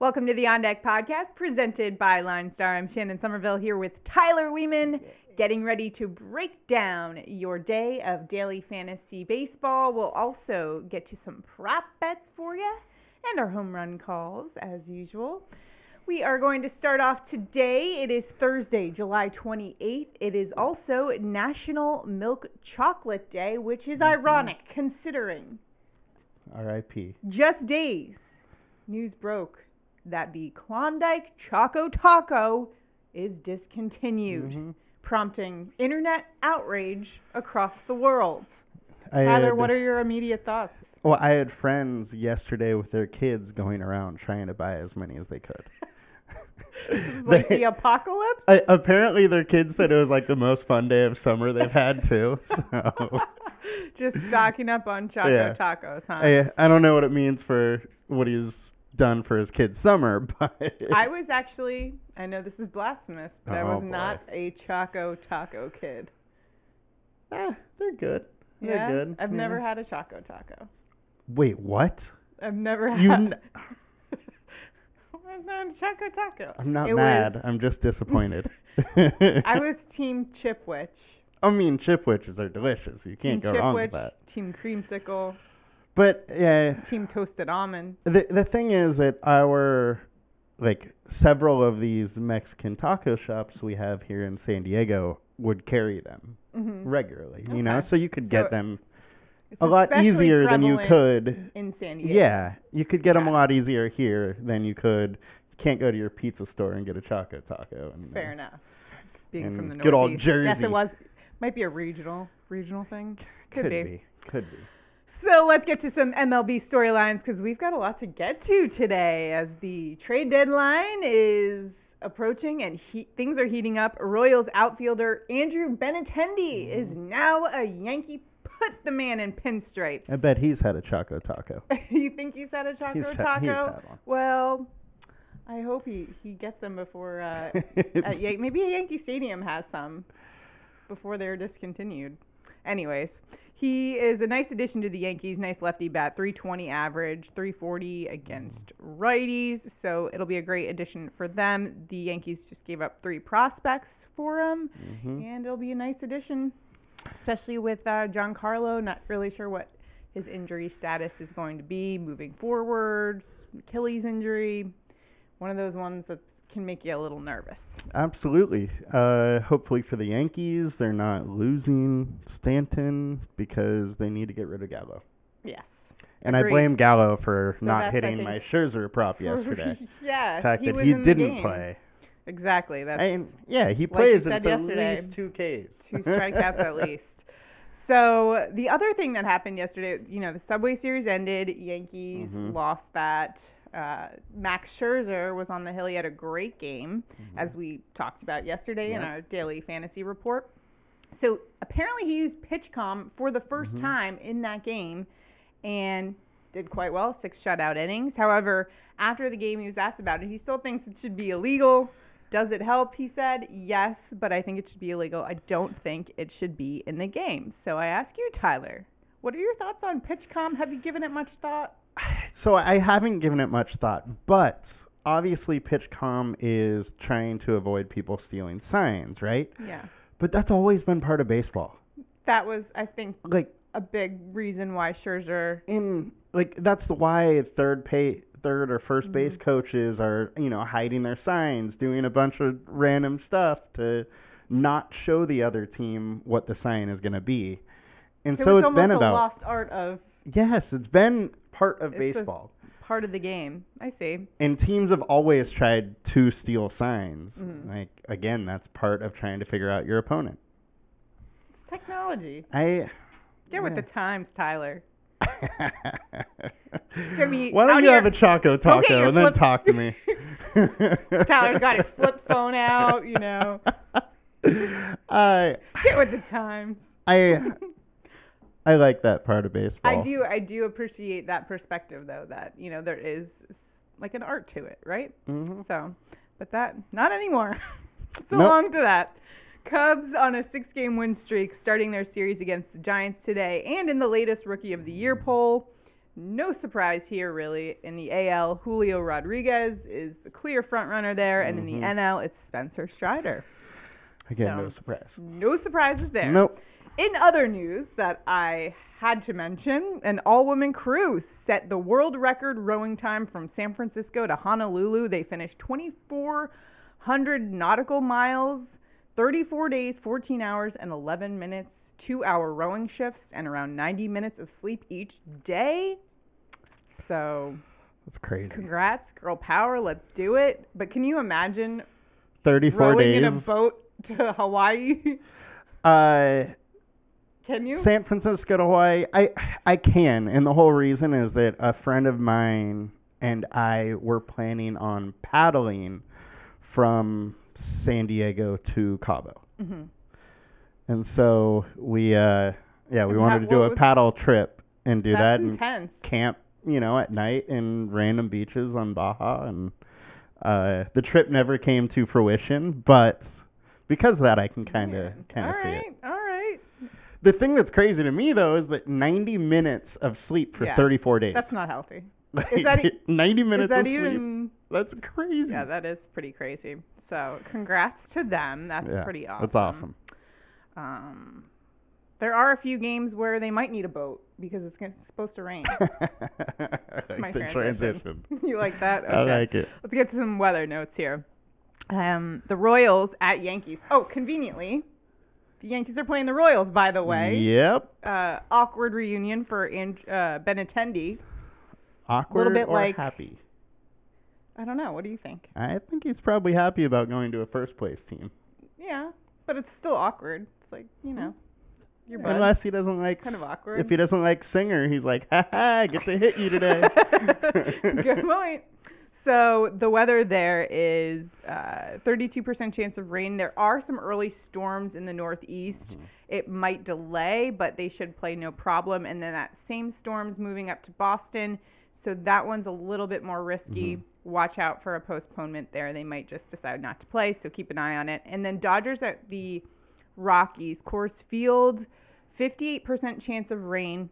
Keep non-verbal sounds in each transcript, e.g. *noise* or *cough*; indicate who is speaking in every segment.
Speaker 1: Welcome to the On Deck podcast presented by Line Star. I'm Shannon Somerville here with Tyler Weeman, getting ready to break down your day of daily fantasy baseball. We'll also get to some prop bets for you and our home run calls as usual. We are going to start off today. It is Thursday, July 28th. It is also National Milk Chocolate Day, which is mm-hmm. ironic considering
Speaker 2: R.I.P.
Speaker 1: just days, news broke that the Klondike Choco Taco is discontinued, mm-hmm. prompting internet outrage across the world.
Speaker 2: I
Speaker 1: Tyler,
Speaker 2: had-
Speaker 1: what are your immediate thoughts?
Speaker 2: Well, I had friends yesterday with their kids going around trying to buy as many as they could. *laughs*
Speaker 1: This is like
Speaker 2: They-
Speaker 1: the apocalypse?
Speaker 2: I, apparently, their kids said it was like the most fun day of summer they've had too. *laughs* So
Speaker 1: Just stocking up on Choco
Speaker 2: Yeah.
Speaker 1: Tacos, huh?
Speaker 2: I, I don't know what it means for what he's done for his kids' summer, *laughs* but
Speaker 1: I was actually, I know this is blasphemous, but I
Speaker 2: Oh,
Speaker 1: was
Speaker 2: boy.
Speaker 1: not a Choco Taco kid.
Speaker 2: Ah, they're good. They're
Speaker 1: Yeah,
Speaker 2: good.
Speaker 1: I've
Speaker 2: yeah.
Speaker 1: never had a Choco Taco.
Speaker 2: Wait, what?
Speaker 1: I've never had.
Speaker 2: You? N- *laughs*
Speaker 1: I've had a Choco Taco.
Speaker 2: I'm not
Speaker 1: It
Speaker 2: mad.
Speaker 1: was-
Speaker 2: I'm just disappointed. *laughs*
Speaker 1: I was Team Chipwich.
Speaker 2: I mean, chipwiches are delicious. You can't go wrong with
Speaker 1: Chipwich,
Speaker 2: that.
Speaker 1: Team Creamsicle,
Speaker 2: But yeah,
Speaker 1: Team Toasted Almond.
Speaker 2: the the thing is that our like several of these Mexican taco shops we have here in San Diego would carry them regularly. You know,
Speaker 1: Okay.
Speaker 2: so you could
Speaker 1: So
Speaker 2: get them
Speaker 1: It's
Speaker 2: a lot
Speaker 1: especially
Speaker 2: easier than you
Speaker 1: prevalent
Speaker 2: could.
Speaker 1: in San Diego.
Speaker 2: Yeah, you could get them a
Speaker 1: Yeah.
Speaker 2: lot easier here than you could. You can't go to your pizza store and get a choco taco. And, uh,
Speaker 1: Fair enough. Being
Speaker 2: And
Speaker 1: from the
Speaker 2: good old
Speaker 1: Northeast. Guess
Speaker 2: Jersey.
Speaker 1: it was might be a regional regional thing. Could, be.
Speaker 2: Could be.
Speaker 1: So let's get to some MLB storylines because we've got a lot to get to today as the trade deadline is approaching and he- things are heating up. Royals outfielder Andrew Benintendi is now a Yankee. Put the man in pinstripes.
Speaker 2: I bet he's had a choco taco. *laughs*
Speaker 1: you think he's had a Choco
Speaker 2: He's tra-
Speaker 1: Taco?
Speaker 2: he's had one.
Speaker 1: Well, I hope he, he gets them before uh, *laughs* at Yan- maybe a Yankee Stadium has some before they're discontinued. Anyways, he is a nice addition to the Yankees. Nice lefty bat, 320 average, 340 against righties. So it'll be a great addition for them. The Yankees just gave up three prospects for him, and it'll be a nice addition, especially with uh, Giancarlo. Not really sure what his injury status is going to be moving forwards. Achilles injury, one of those ones that can make you a little nervous.
Speaker 2: Absolutely. Uh, hopefully for the Yankees, they're not losing Stanton because they need to get rid of Gallo.
Speaker 1: Yes.
Speaker 2: And I blame Gallo for
Speaker 1: So
Speaker 2: not hitting my Scherzer prop *laughs* yesterday.
Speaker 1: yeah.
Speaker 2: the fact that
Speaker 1: was
Speaker 2: he didn't play.
Speaker 1: Exactly. That's
Speaker 2: And yeah, he plays. it's at least two Ks.
Speaker 1: two strikeouts at *laughs* least. So the other thing that happened yesterday, you know, the Subway Series ended. Yankees
Speaker 2: Mm-hmm.
Speaker 1: lost that. Uh, Max Scherzer was on the hill. He had a great game, as we talked about yesterday in
Speaker 2: Mm-hmm.
Speaker 1: Our daily fantasy report. So apparently he used PitchCom for the 1st
Speaker 2: Mm-hmm.
Speaker 1: time in that game, and did quite well, six shutout innings. However, after the game, he was asked about it. He still thinks it should be illegal. Does it help? He said, yes, but I think it should be illegal. I don't think it should be in the game. So I ask you, Tyler, what are your thoughts on PitchCom? Have you given it much thought?
Speaker 2: So I haven't given it much thought, but obviously PitchCom is trying to avoid people stealing signs, right?
Speaker 1: Yeah.
Speaker 2: But that's always been part of baseball.
Speaker 1: That was, I think,
Speaker 2: Like
Speaker 1: a big reason why Scherzer.
Speaker 2: in like that's the why third pay third or 1st base
Speaker 1: Mm-hmm.
Speaker 2: coaches are you know hiding their signs doing a bunch of random stuff to not show the other team what the sign is going to be and so,
Speaker 1: it's,
Speaker 2: it's been
Speaker 1: almost
Speaker 2: about
Speaker 1: lost art of
Speaker 2: yes it's been part of
Speaker 1: It's
Speaker 2: baseball
Speaker 1: part of the game. I see.
Speaker 2: and teams have always tried to steal signs
Speaker 1: Mm-hmm.
Speaker 2: like again that's part of trying to figure out your opponent
Speaker 1: It's technology.
Speaker 2: i
Speaker 1: Get with the times, Tyler. *laughs*
Speaker 2: Why don't you
Speaker 1: here.
Speaker 2: have a choco taco and then
Speaker 1: flip-
Speaker 2: talk to me *laughs*
Speaker 1: Tyler's got his flip phone out, you know. *laughs*
Speaker 2: i
Speaker 1: Get with the times.
Speaker 2: i i like that part of baseball
Speaker 1: I do I do appreciate that perspective though that, you know, there is like an art to it, right? Mm-hmm. So, but that not anymore. *laughs* so
Speaker 2: Nope.
Speaker 1: long to that. Cubs on a six game win streak starting their series against the Giants today and in the latest rookie of the year poll. No surprise here, really. In the AL, Julio Rodriguez is the clear front runner there, and in the mm-hmm. NL, it's Spencer Strider.
Speaker 2: Again,
Speaker 1: So-
Speaker 2: no surprise.
Speaker 1: No surprises there.
Speaker 2: Nope.
Speaker 1: In other news that I had to mention, an all woman crew set the world record rowing time from San Francisco to Honolulu. They finished 2,400 nautical miles, 34 days, 14 hours, and 11 minutes, two hour rowing shifts, and around 90 minutes of sleep each day. So,
Speaker 2: That's crazy.
Speaker 1: congrats, girl power. Let's do it. But can you imagine
Speaker 2: 34
Speaker 1: rowing in a boat to Hawaii? *laughs*
Speaker 2: Uh,
Speaker 1: Can you?
Speaker 2: San Francisco to Hawaii. I I can, and the whole reason is that a friend of mine and I were planning on paddling from San Diego to Cabo, and so we uh yeah we
Speaker 1: And
Speaker 2: wanted
Speaker 1: how-
Speaker 2: to do a paddle trip and do that and
Speaker 1: intense.
Speaker 2: camp you know at night in random beaches on Baja and uh the trip never came to fruition, but because of that I can kind of kind of see it.
Speaker 1: right, All right.
Speaker 2: The thing that's crazy to me though is that 90 minutes of sleep for
Speaker 1: Yeah,
Speaker 2: 34 days.
Speaker 1: That's not healthy. *laughs*
Speaker 2: Like,
Speaker 1: is that e-
Speaker 2: 90
Speaker 1: Is
Speaker 2: minutes
Speaker 1: that
Speaker 2: of sleep.
Speaker 1: even?
Speaker 2: That's crazy.
Speaker 1: Yeah, that is pretty crazy. So, congrats to them. That's
Speaker 2: Yeah,
Speaker 1: pretty awesome.
Speaker 2: That's awesome.
Speaker 1: Um, there are a few games where they might need a boat because it's gonna- supposed to rain. *laughs*
Speaker 2: That's
Speaker 1: my
Speaker 2: the
Speaker 1: transition.
Speaker 2: transition. *laughs*
Speaker 1: you like that?
Speaker 2: I like it.
Speaker 1: Let's get to some weather notes here. Um, the Royals at Yankees. Oh, conveniently, the Yankees are playing the Royals. By the way,
Speaker 2: Yep.
Speaker 1: uh, awkward reunion for and- uh, Benintendi.
Speaker 2: Awkward a little
Speaker 1: bit
Speaker 2: or
Speaker 1: like-
Speaker 2: happy.
Speaker 1: I don't know. What do you think?
Speaker 2: I think he's probably happy about going to a first place team.
Speaker 1: Yeah, but it's still awkward. It's like you know, your buds.
Speaker 2: Unless he doesn't like
Speaker 1: kind of awkward.
Speaker 2: If he doesn't like Singer, he's like, ha ha, I get to hit you today. *laughs*
Speaker 1: Good point. So the weather there is uh, 32% chance of rain. There are some early storms in the northeast. It might delay, but they should play no problem. And then that same storm's moving up to Boston. So that one's a little bit more risky. Watch out for a postponement there. They might just decide not to play. So keep an eye on it. And then Dodgers at the Rockies, Coors Field, 58% chance of rain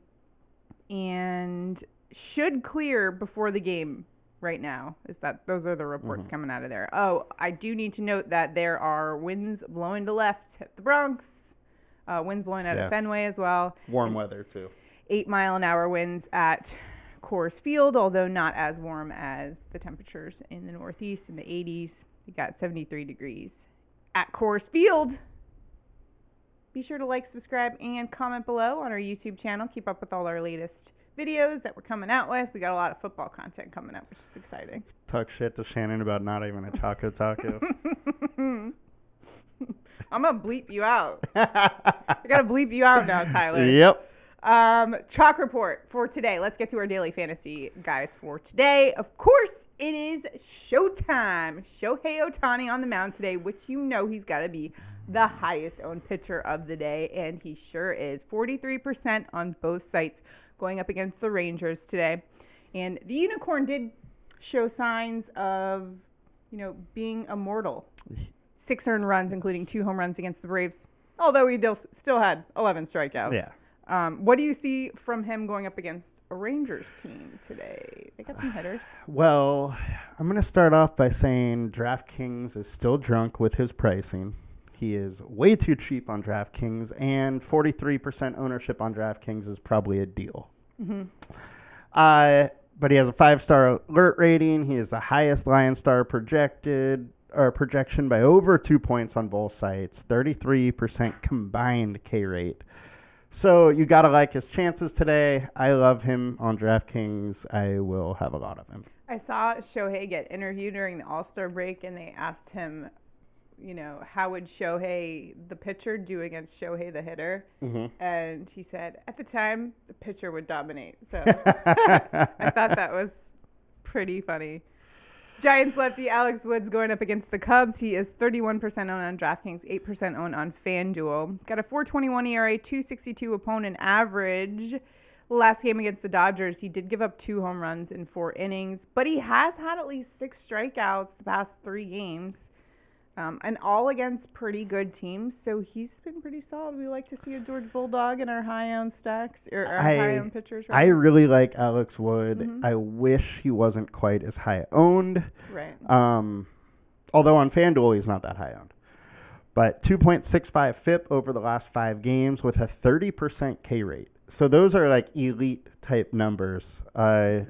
Speaker 1: and should clear before the game right now is that those are the reports coming out of there oh i do need to note that there are winds blowing to left at the bronx uh, winds blowing out
Speaker 2: Yes.
Speaker 1: of fenway as well
Speaker 2: Warm weather too.
Speaker 1: eight mile an hour winds at Coors Field, although not as warm as the temperatures in the Northeast in the 80s. You got 73 degrees at Coors Field. Be sure to like, subscribe, and comment below on our YouTube channel. Keep up with all our latest videos that we're coming out with. We got a lot of football content coming up, which is exciting.
Speaker 2: Talk shit to Shannon about not even a Choco Taco. *laughs*
Speaker 1: I'm gonna bleep you out. I gotta bleep you out now, Tyler.
Speaker 2: yep.
Speaker 1: Um, chalk report for today. Let's get to our daily fantasy guys for today. Of course, it is showtime. Shohei Ohtani on the mound today, which you know he's got to be the highest owned pitcher of the day, and he sure is. 43% on both sites going up against the Rangers today. And the unicorn did show signs of, you know, being immortal. Six earned runs, including two home runs against the Braves, although he still had 11 strikeouts.
Speaker 2: Yeah.
Speaker 1: Um, what do you see from him going up against a Rangers team today? They got some hitters.
Speaker 2: Well, I'm going to start off by saying DraftKings is still drunk with his pricing. He is way too cheap on DraftKings, and 43% ownership on DraftKings is probably a deal. Uh, but he has a five star alert rating. He is the highest LineStar projected or projection by over two points on both sites. 33% combined K rate. So you gotta like his chances today. I love him on DraftKings. I will have a lot of him.
Speaker 1: I saw Shohei get interviewed during the All Star break, and they asked him, you know, how would Shohei, the pitcher, do against Shohei, the hitter? Mm-hmm. And he said, at the time, the pitcher would dominate. So *laughs* I thought that was pretty funny. Giants lefty Alex Woods going up against the Cubs. He is 31% owned on DraftKings, 8% owned on FanDuel. Got a 421 ERA, 262 opponent average. Last game against the Dodgers, he did give up two home runs in four innings, but he has had at least six strikeouts the past three games. Um, and all against pretty good teams, so he's been pretty solid. We like to see a George Bulldog in our high owned stacks or our
Speaker 2: I-
Speaker 1: high owned pitchers.
Speaker 2: I
Speaker 1: Right?
Speaker 2: really like Alex Wood.
Speaker 1: Mhm.
Speaker 2: I wish he wasn't quite as high owned.
Speaker 1: right.
Speaker 2: Um, although on FanDuel he's not that high owned. But 2.65 FIP over the last five games with a 30% K rate. So those are like elite type numbers. Uh,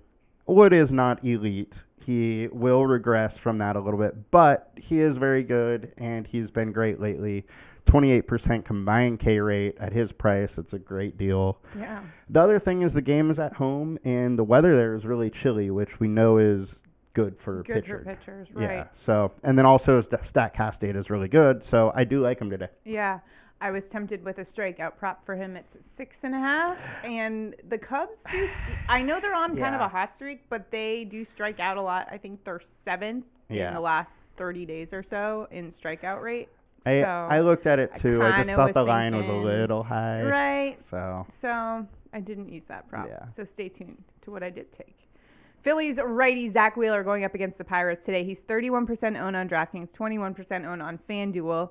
Speaker 2: Wood is not elite. He will regress from that a little bit, but he is very good and he's been great lately. 28% combined K rate at his price. It's a great deal.
Speaker 1: Yeah.
Speaker 2: The other thing is the game is at home and the weather there is really chilly, which we know is good for pitchers.
Speaker 1: Good
Speaker 2: pitcher.
Speaker 1: for pitchers, right?
Speaker 2: Yeah. So, and then also his Statcast data is really good. So I do like him today.
Speaker 1: Yeah. I was tempted with a strikeout prop for him. It's six and a half, and the Cubs do. I know they're on kind of a hot streak, but they do strike out a lot. I think they're seventh
Speaker 2: Yeah.
Speaker 1: in the last thirty days or so in strikeout rate.
Speaker 2: I,
Speaker 1: so
Speaker 2: I looked at it too. I, just thought the line was a little high.
Speaker 1: right.
Speaker 2: So
Speaker 1: So I didn't use that prop.
Speaker 2: Yeah.
Speaker 1: So stay tuned to what I did take. Phillies righty Zack Wheeler going up against the Pirates today. He's 31% owned on DraftKings, 21% owned on FanDuel.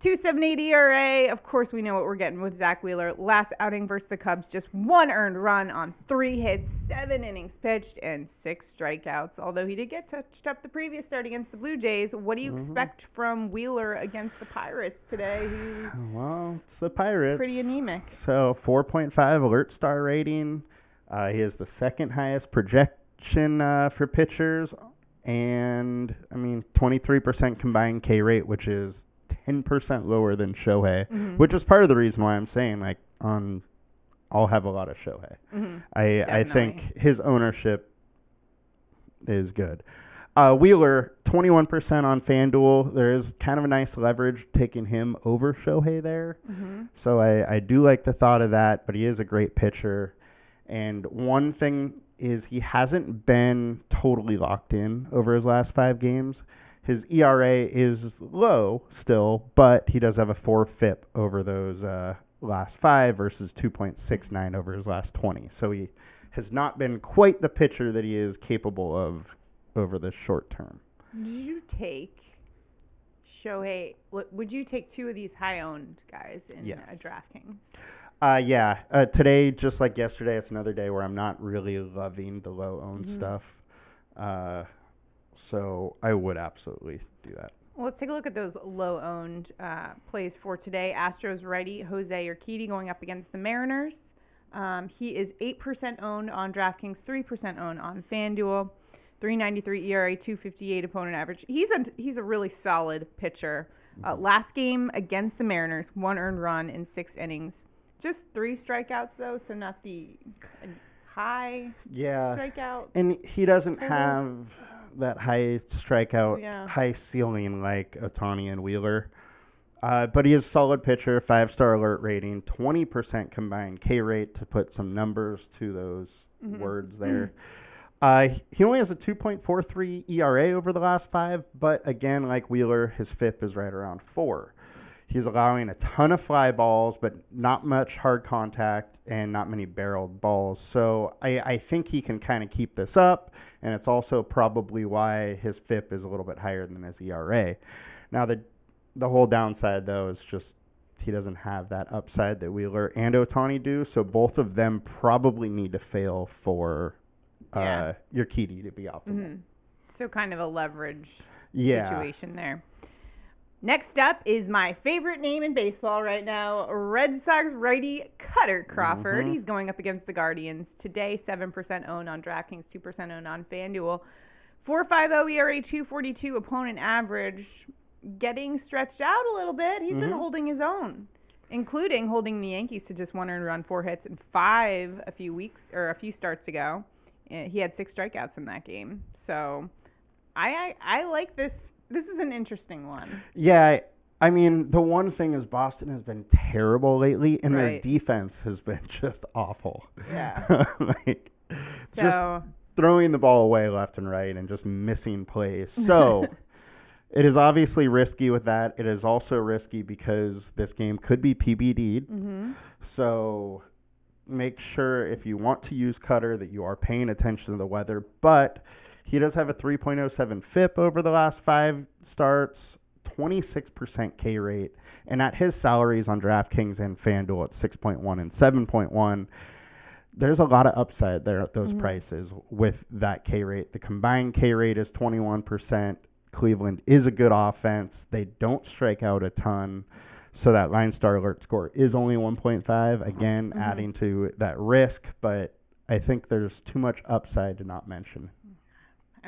Speaker 1: 278 ERA. Of course, we know what we're getting with Zack Wheeler. Last outing versus the Cubs, just one earned run on three hits, seven innings pitched, and six strikeouts. Although he did get touched up the previous start against the Blue Jays. What do you expect from Wheeler against the Pirates today? Who
Speaker 2: well, it's the Pirates.
Speaker 1: pretty anemic.
Speaker 2: So 4.5 alert star rating. Uh, he has the second highest projection uh, for pitchers, and I mean 23% combined K rate, which is 10% lower than Shohei,
Speaker 1: Mm-hmm.
Speaker 2: which is part of the reason why I'm saying like on. I'll have a lot of Shohei.
Speaker 1: Mm-hmm.
Speaker 2: I I think his ownership is good. Uh, Wheeler, 21% on FanDuel. There is kind of a nice leverage taking him over Shohei there.
Speaker 1: Mm-hmm.
Speaker 2: So I, I do like the thought of that, but he is a great pitcher. And one thing is he hasn't been totally locked in over his last five games. His ERA is low still, but he does have a four FIP over those uh, last five versus 2.69 over his last 20. So he has not been quite the pitcher that he is capable of over the short term.
Speaker 1: Did you take Shohei? Would you take two of these high-owned guys in
Speaker 2: Yes.
Speaker 1: a DraftKings?
Speaker 2: Uh, yeah. Uh, today, just like yesterday, it's another day where I'm not really loving the low owned stuff. Uh, so I would absolutely do that.
Speaker 1: Well, let's take a look at those low-owned uh, plays for today. Astros righty Jose Urquidy going up against the Mariners. Um, he is eight percent owned on DraftKings, three percent owned on FanDuel. 393 ERA, 258 opponent average. He's a he's a really solid pitcher. Uh, last game against the Mariners, one earned run in six innings. Just three strikeouts though, so not the uh, high
Speaker 2: Yeah.
Speaker 1: strikeout.
Speaker 2: And he doesn't
Speaker 1: Totals.
Speaker 2: have that high strikeout,
Speaker 1: Yeah.
Speaker 2: high ceiling like Ohtani and Wheeler. Uh, but he is a solid pitcher, five star alert rating, 20% combined K rate to put some numbers to those
Speaker 1: Mm-hmm.
Speaker 2: words there. Uh, he only has a 2.43 ERA over the last five, but again, like Wheeler, his FIP is right around four. He's allowing a ton of fly balls, but not much hard contact and not many barreled balls. So I, I think he can kind of keep this up, and it's also probably why his FIP is a little bit higher than his ERA. Now the the whole downside though is just he doesn't have that upside that Wheeler and Ohtani do. So both of them probably need to fail for uh,
Speaker 1: Yeah.
Speaker 2: Urquidy to be optimal.
Speaker 1: Mm-hmm. So kind of a leverage
Speaker 2: Yeah.
Speaker 1: situation there. Next up is my favorite name in baseball right now, Red Sox righty Kutter Crawford.
Speaker 2: Mm-hmm.
Speaker 1: He's going up against the Guardians today, 7% owned on DraftKings, 2% owned on FanDuel. 4.50 ERA, 242 opponent average, getting stretched out a little bit. He's
Speaker 2: Mm-hmm.
Speaker 1: been holding his own, including holding the Yankees to just one earned run, four hits, and five a few weeks or a few starts ago. Eh, He had six strikeouts in that game. So I, I I like this. This is an interesting one.
Speaker 2: Yeah, I, mean, the one thing is Boston has been terrible lately, and their defense has been *laughs* just awful.
Speaker 1: Yeah. *laughs*
Speaker 2: like
Speaker 1: So
Speaker 2: just throwing the ball away left and right and just missing plays. *laughs* So it is obviously risky with that. It is also risky because this game could be PBD'd.
Speaker 1: Mm-hmm.
Speaker 2: So make sure if you want to use Kutter that you are paying attention to the weather. But he does have a 3.07 FIP over the last five starts, 26% K rate. And at his salaries on DraftKings and FanDuel at 6.1 and 7.1, there's a lot of upside there at those mm-hmm. prices with that K rate. The combined K rate is 21%. Cleveland is a good offense. They don't strike out a ton. So that line star alert score is only 1.5. Again, mm-hmm. adding to that risk, but I think there's too much upside to not mention.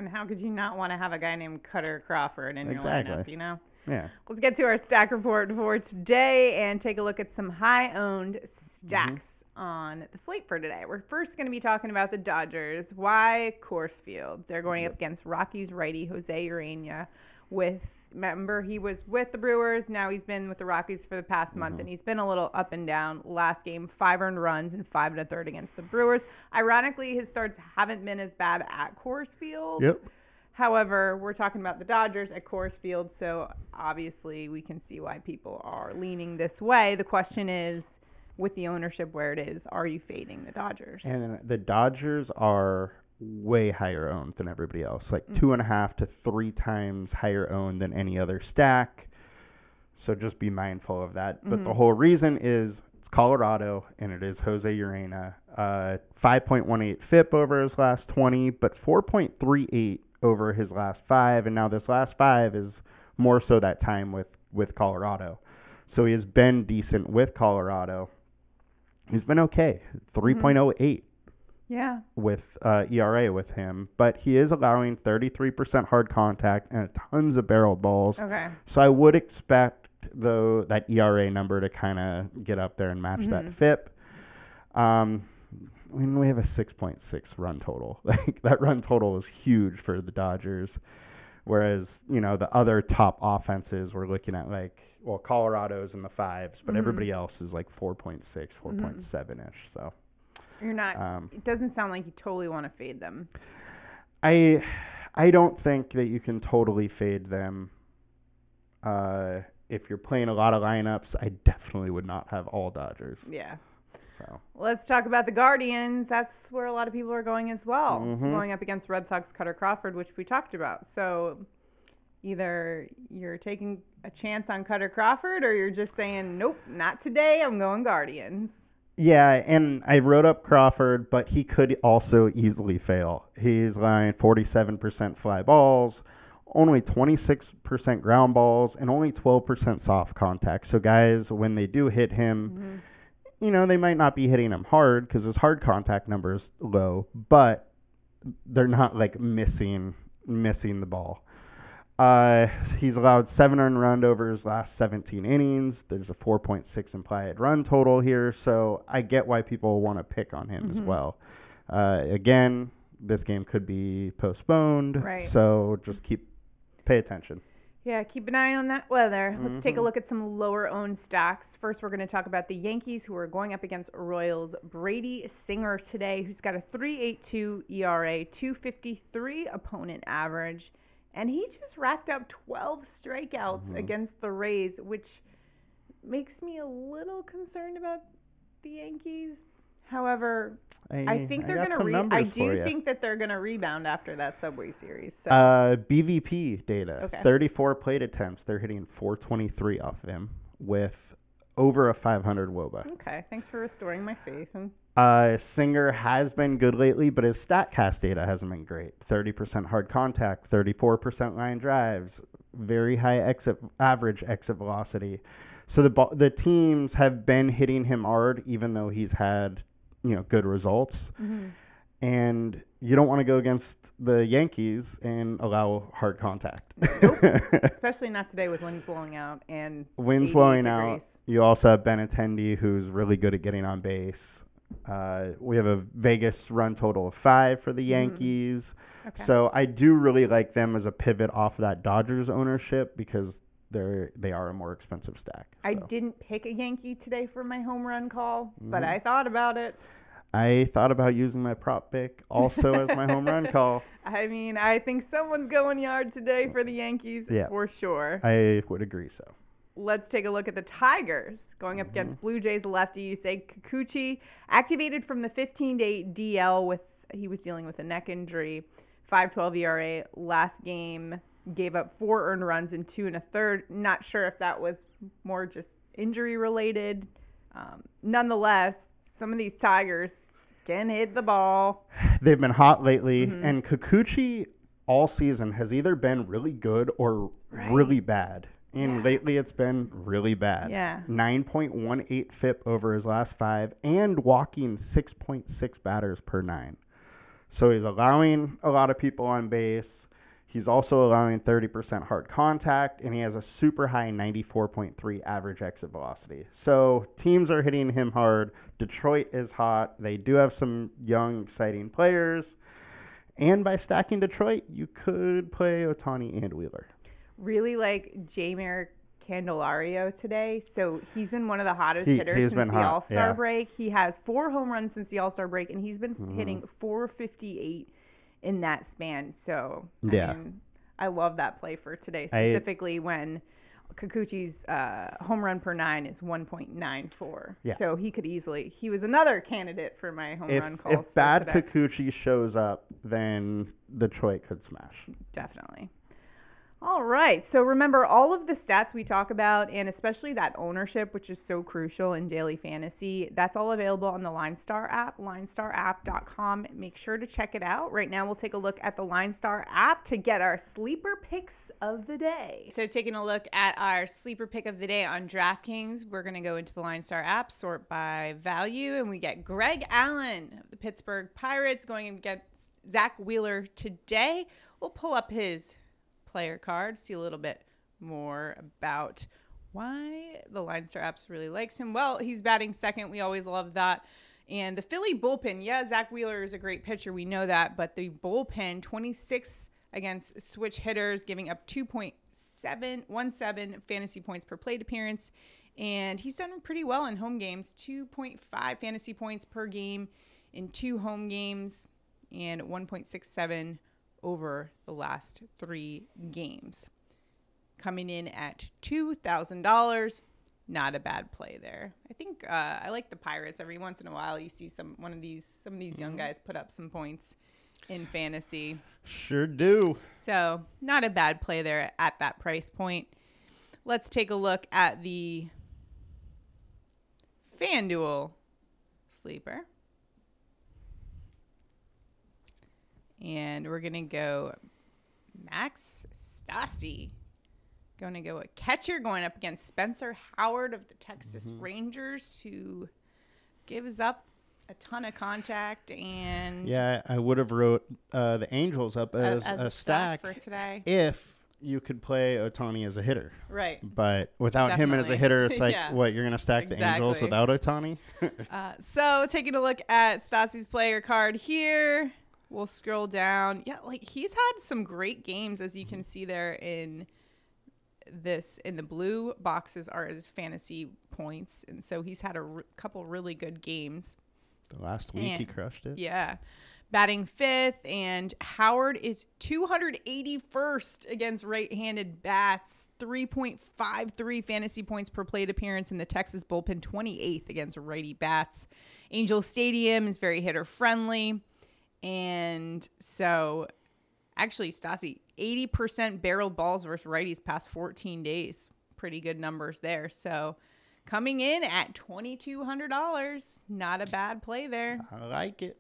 Speaker 1: And how could you not want to have a guy named Kutter Crawford in your
Speaker 2: Exactly.
Speaker 1: lineup, you know?
Speaker 2: Yeah.
Speaker 1: Let's get to our stack report for today and take a look at some high owned stacks mm-hmm. on the slate for today. We're first going to be talking about the Dodgers. Why Coors Field? They're going up against Rockies righty Jose Urena. With remember he was with the Brewers. Now he's been with the Rockies for the past month, mm-hmm. and he's been a little up and down. Last game, five earned runs and five and a third against the Brewers. Ironically, his starts haven't been as bad at Coors Field.
Speaker 2: Yep.
Speaker 1: However, we're talking about the Dodgers at Coors Field, so obviously we can see why people are leaning this way. The question is, with the ownership where it is, are you fading the Dodgers?
Speaker 2: And the Dodgers are way higher owned than everybody else, like two and a half to three times higher owned than any other stack. So just be mindful of that. But the whole reason is it's Colorado and it is Jose Urena. Uh, 5.18 FIP over his last 20, but 4.38 over his last five. And now this last five is more so that time with, with Colorado. So he has been decent with Colorado. He's been okay. 3.08
Speaker 1: yeah,
Speaker 2: with uh, ERA with him, but he is allowing 33% hard contact and tons of barreled balls.
Speaker 1: okay.
Speaker 2: So I would expect though that ERA number to kind of get up there and match that FIP. Um, Mean, we have a 6.6 run total. *laughs* Like that run total is huge for the Dodgers. Whereas, you know, the other top offenses we're looking at like, well, Colorado's in the fives, but everybody else is like 4.6, 4.7 ish. So
Speaker 1: You're not.
Speaker 2: Um,
Speaker 1: it doesn't sound like you totally want to fade them.
Speaker 2: I I don't think that you can totally fade them. Uh, if you're playing a lot of lineups, I definitely would not have all Dodgers.
Speaker 1: Yeah.
Speaker 2: So
Speaker 1: Let's talk about the Guardians. That's where a lot of people are going as well,
Speaker 2: Mm-hmm.
Speaker 1: going up against Red Sox Kutter Crawford, which we talked about. So either you're taking a chance on Kutter Crawford or you're just saying, nope, not today. I'm going Guardians.
Speaker 2: yeah, and I wrote up Crawford, but he could also easily fail. He's line 47% fly balls, only 26% ground balls, and only 12% soft contact. So guys, when they do hit him, you know, they might not be hitting him hard because his hard contact number is low, but they're not like missing missing the ball. Uh, he's allowed seven earned run over his last 17 innings. There's a 4.6 implied run total here, so I get why people want to pick on him as well. Uh, again, this game could be postponed,
Speaker 1: Right.
Speaker 2: so just keep pay attention.
Speaker 1: Yeah, keep an eye on that weather. Let's
Speaker 2: Mm-hmm.
Speaker 1: take a look at some lower owned stocks. First, we're going to talk about the Yankees who are going up against Royals. Brady Singer today, who's got a 3.82 ERA, 253 opponent average, and he just racked up 12 strikeouts
Speaker 2: Mm-hmm.
Speaker 1: against the Rays, which makes me a little concerned about the Yankees. However, I think they're going to re- I do think that they're going to rebound after that Subway series. So
Speaker 2: Uh, BVP data.
Speaker 1: Okay.
Speaker 2: 34 plate attempts. They're hitting 423 off of him with over a 500 WOBA.
Speaker 1: Okay, thanks for restoring my faith. And
Speaker 2: Uh, Singer has been good lately, but his StatCast data hasn't been great. 30% hard contact, 34% line drives, very high exit average exit velocity. So the the teams have been hitting him hard, even though he's had you know good results. And you don't want to go against the Yankees and allow hard contact. *laughs*
Speaker 1: especially not today with winds blowing out and
Speaker 2: Winds
Speaker 1: 88
Speaker 2: blowing out. You also have Benintendi, who's really good at getting on base. Uh, we have a Vegas run total of five for the Yankees.
Speaker 1: Mm-hmm. Okay.
Speaker 2: So I do really like them as a pivot off of that Dodgers ownership because they're they are a more expensive stack.
Speaker 1: I didn't pick a Yankee today for my home run call,
Speaker 2: Mm-hmm.
Speaker 1: but I thought about it.
Speaker 2: I thought about using my prop pick also as my home run *laughs* call.
Speaker 1: I mean, I think someone's going yard today for the Yankees
Speaker 2: Yeah.
Speaker 1: for sure.
Speaker 2: I would agree so.
Speaker 1: Let's take a look at the Tigers going up
Speaker 2: Mm-hmm.
Speaker 1: against Blue Jays lefty Yusei Kikuchi, activated from the 15 day DL with he was dealing with a neck injury. 5.12 ERA last game. Gave up four earned runs and two and a third. Not sure if that was more just injury related. Um, nonetheless, some of these Tigers can hit the ball. *sighs*
Speaker 2: They've been hot lately,
Speaker 1: Mm-hmm.
Speaker 2: and Kikuchi all season has either been really good or
Speaker 1: Right.
Speaker 2: really bad. And lately, it's been really bad.
Speaker 1: Yeah.
Speaker 2: 9.18 FIP over his last five, and walking 6.6 batters per nine. So he's allowing a lot of people on base. He's also allowing 30% hard contact, and he has a super high 94.3 average exit velocity. So teams are hitting him hard. Detroit is hot. They do have some young, exciting players. And by stacking Detroit, you could play Ohtani and Wheeler.
Speaker 1: Really like Jeimer Candelario today. So he's been one of the hottest
Speaker 2: He-
Speaker 1: hitters since the All Star
Speaker 2: yeah.
Speaker 1: break. He has four home runs since the All Star break, and he's been
Speaker 2: Mm-hmm.
Speaker 1: hitting 458 in that span. So
Speaker 2: Yeah.
Speaker 1: I, mean, I love that play for today, specifically when Kikuchi's uh, home run per nine is 1.94.
Speaker 2: Yeah.
Speaker 1: So he could easily, he was another candidate for my home
Speaker 2: If,
Speaker 1: run calls.
Speaker 2: if bad
Speaker 1: today.
Speaker 2: Kikuchi shows up, then Detroit could smash.
Speaker 1: Definitely. All right. So remember all of the stats we talk about, and especially that ownership, which is so crucial in daily fantasy. That's all available on the LineStar app, linestarapp.com. Make sure to check it out. Right now, we'll take a look at the LineStar app to get our sleeper picks of the day. So, taking a look at our sleeper pick of the day on DraftKings, we're going to go into the LineStar app, sort by value, and we get Greg Allen of the Pittsburgh Pirates going against Zack Wheeler today. We'll pull up his player card, see a little bit more about why the Line Star Apps really likes him. Well, he's batting second. We always love that. And the Philly bullpen, yeah, Zack Wheeler is a great pitcher. We know that. But the bullpen, 26 against switch hitters, giving up 2.717 fantasy points per plate appearance. And he's done pretty well in home games 2.5 fantasy points per game in two home games and 1.67 over the last three games. Coming in at $2,000. Not a bad play there. I think uh, I like the Pirates. Every once in a while, you see some one of these some of these young guys put up some points in fantasy.
Speaker 2: Sure do.
Speaker 1: So, not a bad play there at that price point. Let's take a look at the FanDuel sleeper. And we're going to go Max Stassi. Going to go a catcher going up against Spencer Howard of the Texas Rangers, who gives up a ton of contact and
Speaker 2: Yeah, I would have wrote uh, the Angels up
Speaker 1: a-
Speaker 2: as, a, stack,
Speaker 1: for today.
Speaker 2: if you could play Ohtani as a hitter.
Speaker 1: Right.
Speaker 2: But without him as a hitter, it's *laughs* like,
Speaker 1: Yeah.
Speaker 2: what, you're going to stack the Angels without Ohtani? *laughs*
Speaker 1: Uh, so taking a look at Stassi's player card here, we'll scroll down. Yeah, like he's had some great games, as you can mm-hmm. see there in this. In the blue boxes are his fantasy points, and so he's had a r- couple really good games.
Speaker 2: the last week he crushed it.
Speaker 1: Yeah. Batting fifth, and Howard is 281st against right handed bats, 3.53 fantasy points per plate appearance in the Texas bullpen, 28th against righty bats. Angel Stadium is very hitter friendly. And so, actually, Stassi, 80% barreled balls versus righties past 14 days. Pretty good numbers there. So, coming in at $2,200. Not a bad play there.
Speaker 2: I like it.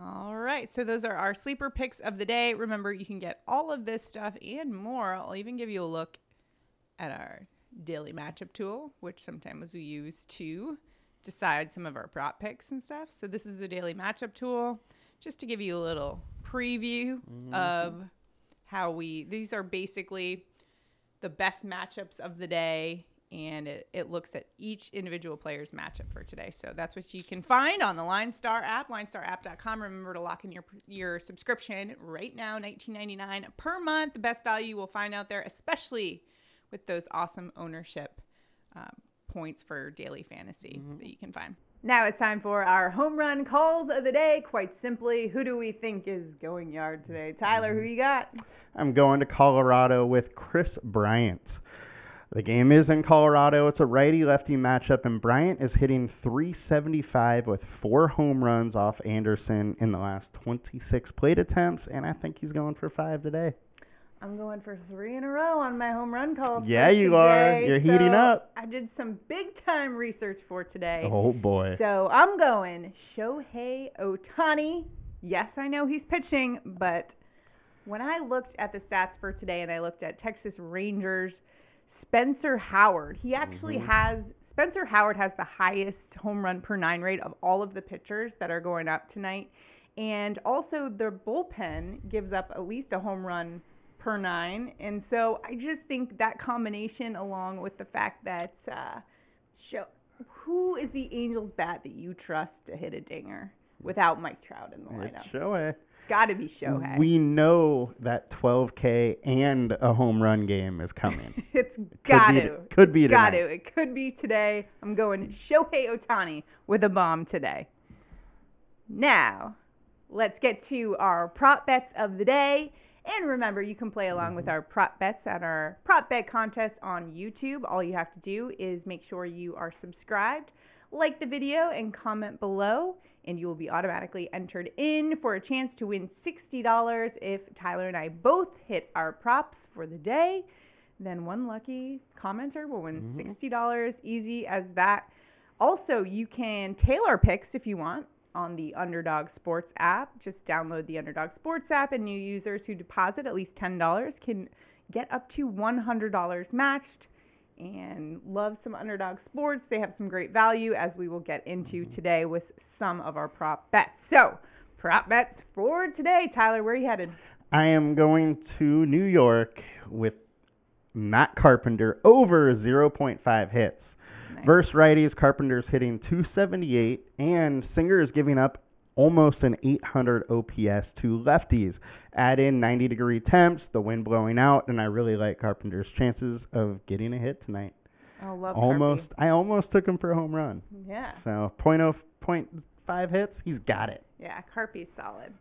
Speaker 1: All right. So those are our sleeper picks of the day. Remember, you can get all of this stuff and more. I'll even give you a look at our daily matchup tool, which sometimes we use to decide some of our prop picks and stuff. So this is the daily matchup tool, just to give you a little preview of how we. These are basically the best matchups of the day and it, it looks at each individual player's matchup for today so that's what you can find on the line star app linestarapp.com remember to lock in your your subscription right now 19.99 per month the best value you will find out there especially with those awesome ownership um, points for daily fantasy mm-hmm. that you can find now it's time for our home run calls of the day. Quite simply, who do we think is going yard today? Tyler, who mm-hmm. you got?
Speaker 2: I'm going to Colorado with Kris Bryant. The game is in Colorado. It's a righty lefty matchup, and Bryant is hitting 375 with four home runs off Anderson in the last 26 plate attempts, and I think he's going for five today.
Speaker 1: I'm going for three in a row on my home run calls.
Speaker 2: Yeah, you are. You're heating up.
Speaker 1: I did some big time research for today.
Speaker 2: Oh boy.
Speaker 1: So I'm going Shohei Ohtani. Yes, I know he's pitching, but when I looked at the stats for today and I looked at Texas Rangers, Spencer Howard, he actually mm-hmm. has Spencer Howard has the highest home run per nine rate of all of the pitchers that are going up tonight. And also the bullpen gives up at least a home run per nine. And so I just think that combination along with the fact that uh, show who is the Angels bat that you trust to hit a dinger without Mike Trout in the lineup?
Speaker 2: It's Shohei.
Speaker 1: It's got to be Shohei.
Speaker 2: We know that 12K and a home run game is coming. *laughs*
Speaker 1: it's got
Speaker 2: be-
Speaker 1: to.
Speaker 2: could
Speaker 1: It's
Speaker 2: be
Speaker 1: Got
Speaker 2: tonight.
Speaker 1: to. It could be today. I'm going Shohei Ohtani with a bomb today. Now, let's get to our prop bets of the day. And remember, you can play along with mm-hmm. our prop bets at our prop bet contest on YouTube. All you have to do is make sure you are subscribed, like the video, and comment below, and you will be automatically entered in for a chance to win $60 if Tyler and I both hit our props for the day. Then one lucky commenter will win mm-hmm. $60, easy as that. Also, you can tailor picks if you want on the Underdog Sports app. Just download the Underdog Sports app, and new users who deposit at least $10 can get up to $100 matched. And love some Underdog Sports. They have some great value, as we will get into mm-hmm. today with some of our prop bets. So, prop bets for today. Tyler, where are you headed?
Speaker 2: I am going to New York with Matt Carpenter over 0.5 hits. Versus righties, Carpenter's hitting 278, and Singer is giving up almost an 800 OPS to lefties. Add in 90 degree temps, the wind blowing out, and I really like Carpenter's chances of getting a hit tonight.
Speaker 1: Oh, love
Speaker 2: Almost, I almost took him for a home run.
Speaker 1: Yeah.
Speaker 2: So 0.0, 0.5 hits, he's got it.
Speaker 1: Yeah, Carpy's solid.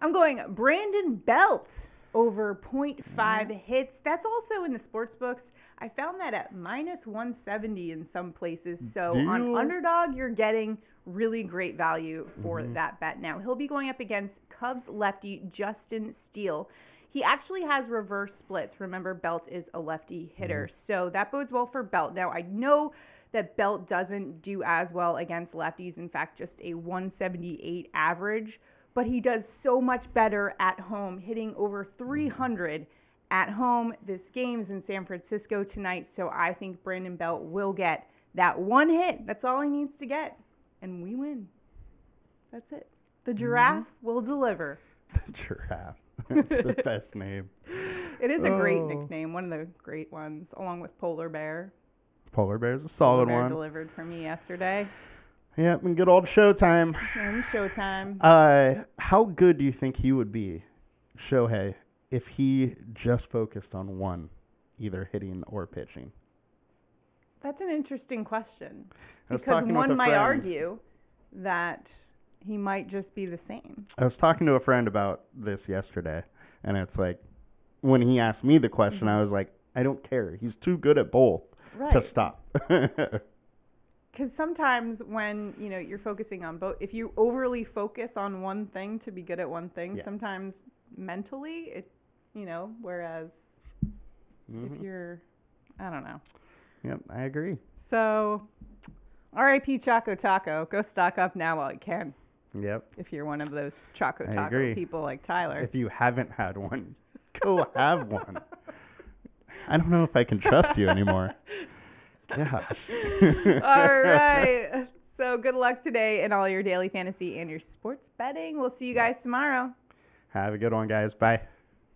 Speaker 1: I'm going Brandon Belt over 0.5 mm-hmm. hits. That's also in the sports books. I found that at minus 170 in some places. So on underdog, you're getting really great value for mm-hmm. that bet. Now he'll be going up against Cubs lefty Justin Steele. He actually has reverse splits. Remember, Belt is a lefty hitter. Mm-hmm. So that bodes well for Belt. Now, I know that Belt doesn't do as well against lefties. In fact, just a 178 average. But he does so much better at home, hitting over 300 at home. This game's in San Francisco tonight. So I think Brandon Belt will get that one hit. That's all he needs to get. And we win. That's it. The mm-hmm. giraffe will deliver. *laughs*
Speaker 2: The giraffe. That's the *laughs* best name.
Speaker 1: It is a great
Speaker 2: Oh.
Speaker 1: nickname, one of the great ones, along with Polar Bear.
Speaker 2: Polar bear is a
Speaker 1: Polar
Speaker 2: solid
Speaker 1: Bear
Speaker 2: one.
Speaker 1: delivered for me yesterday.
Speaker 2: Yep, and good old Showtime.
Speaker 1: And Showtime.
Speaker 2: Uh, how good do you think he would be, Shohei, if he just focused on one, either hitting or pitching?
Speaker 1: That's an interesting question. Because one might argue that he might just be the same.
Speaker 2: I was talking to a friend about this yesterday, and it's like when he asked me the question, I was like, I don't care. He's too good at both to stop. *laughs*
Speaker 1: Because sometimes when you know you're focusing on both, if you overly focus on one thing to be good at one thing,
Speaker 2: Yeah.
Speaker 1: sometimes mentally it, you know, whereas
Speaker 2: Mm-hmm.
Speaker 1: if you're, I don't know.
Speaker 2: yep, I agree.
Speaker 1: So, R.I.P. Choco Taco. Go stock up now while you can.
Speaker 2: Yep.
Speaker 1: If you're one of those Choco
Speaker 2: I
Speaker 1: Taco
Speaker 2: agree.
Speaker 1: people like Tyler.
Speaker 2: If you haven't had one, go have one. I don't know if I can trust you anymore. *laughs* Gosh.
Speaker 1: all right. *laughs* So good luck today in all your daily fantasy and your sports betting. We'll see you guys tomorrow.
Speaker 2: Have a good one, guys. Bye.